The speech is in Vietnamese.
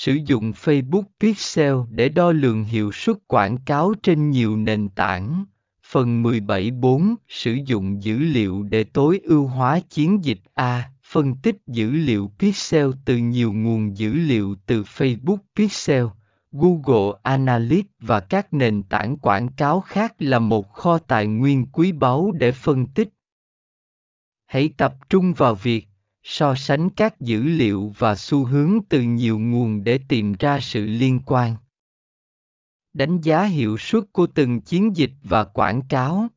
Sử dụng Facebook Pixel để đo lường hiệu suất quảng cáo trên nhiều nền tảng. Phần 17.4 Sử dụng dữ liệu để tối ưu hóa chiến dịch A. Phân tích dữ liệu Pixel từ nhiều nguồn dữ liệu từ Facebook Pixel, Google Analytics và các nền tảng quảng cáo khác là một kho tài nguyên quý báu để phân tích. Hãy tập trung vào việc so sánh các dữ liệu và xu hướng từ nhiều nguồn để tìm ra sự liên quan. Đánh giá hiệu suất của từng chiến dịch và quảng cáo.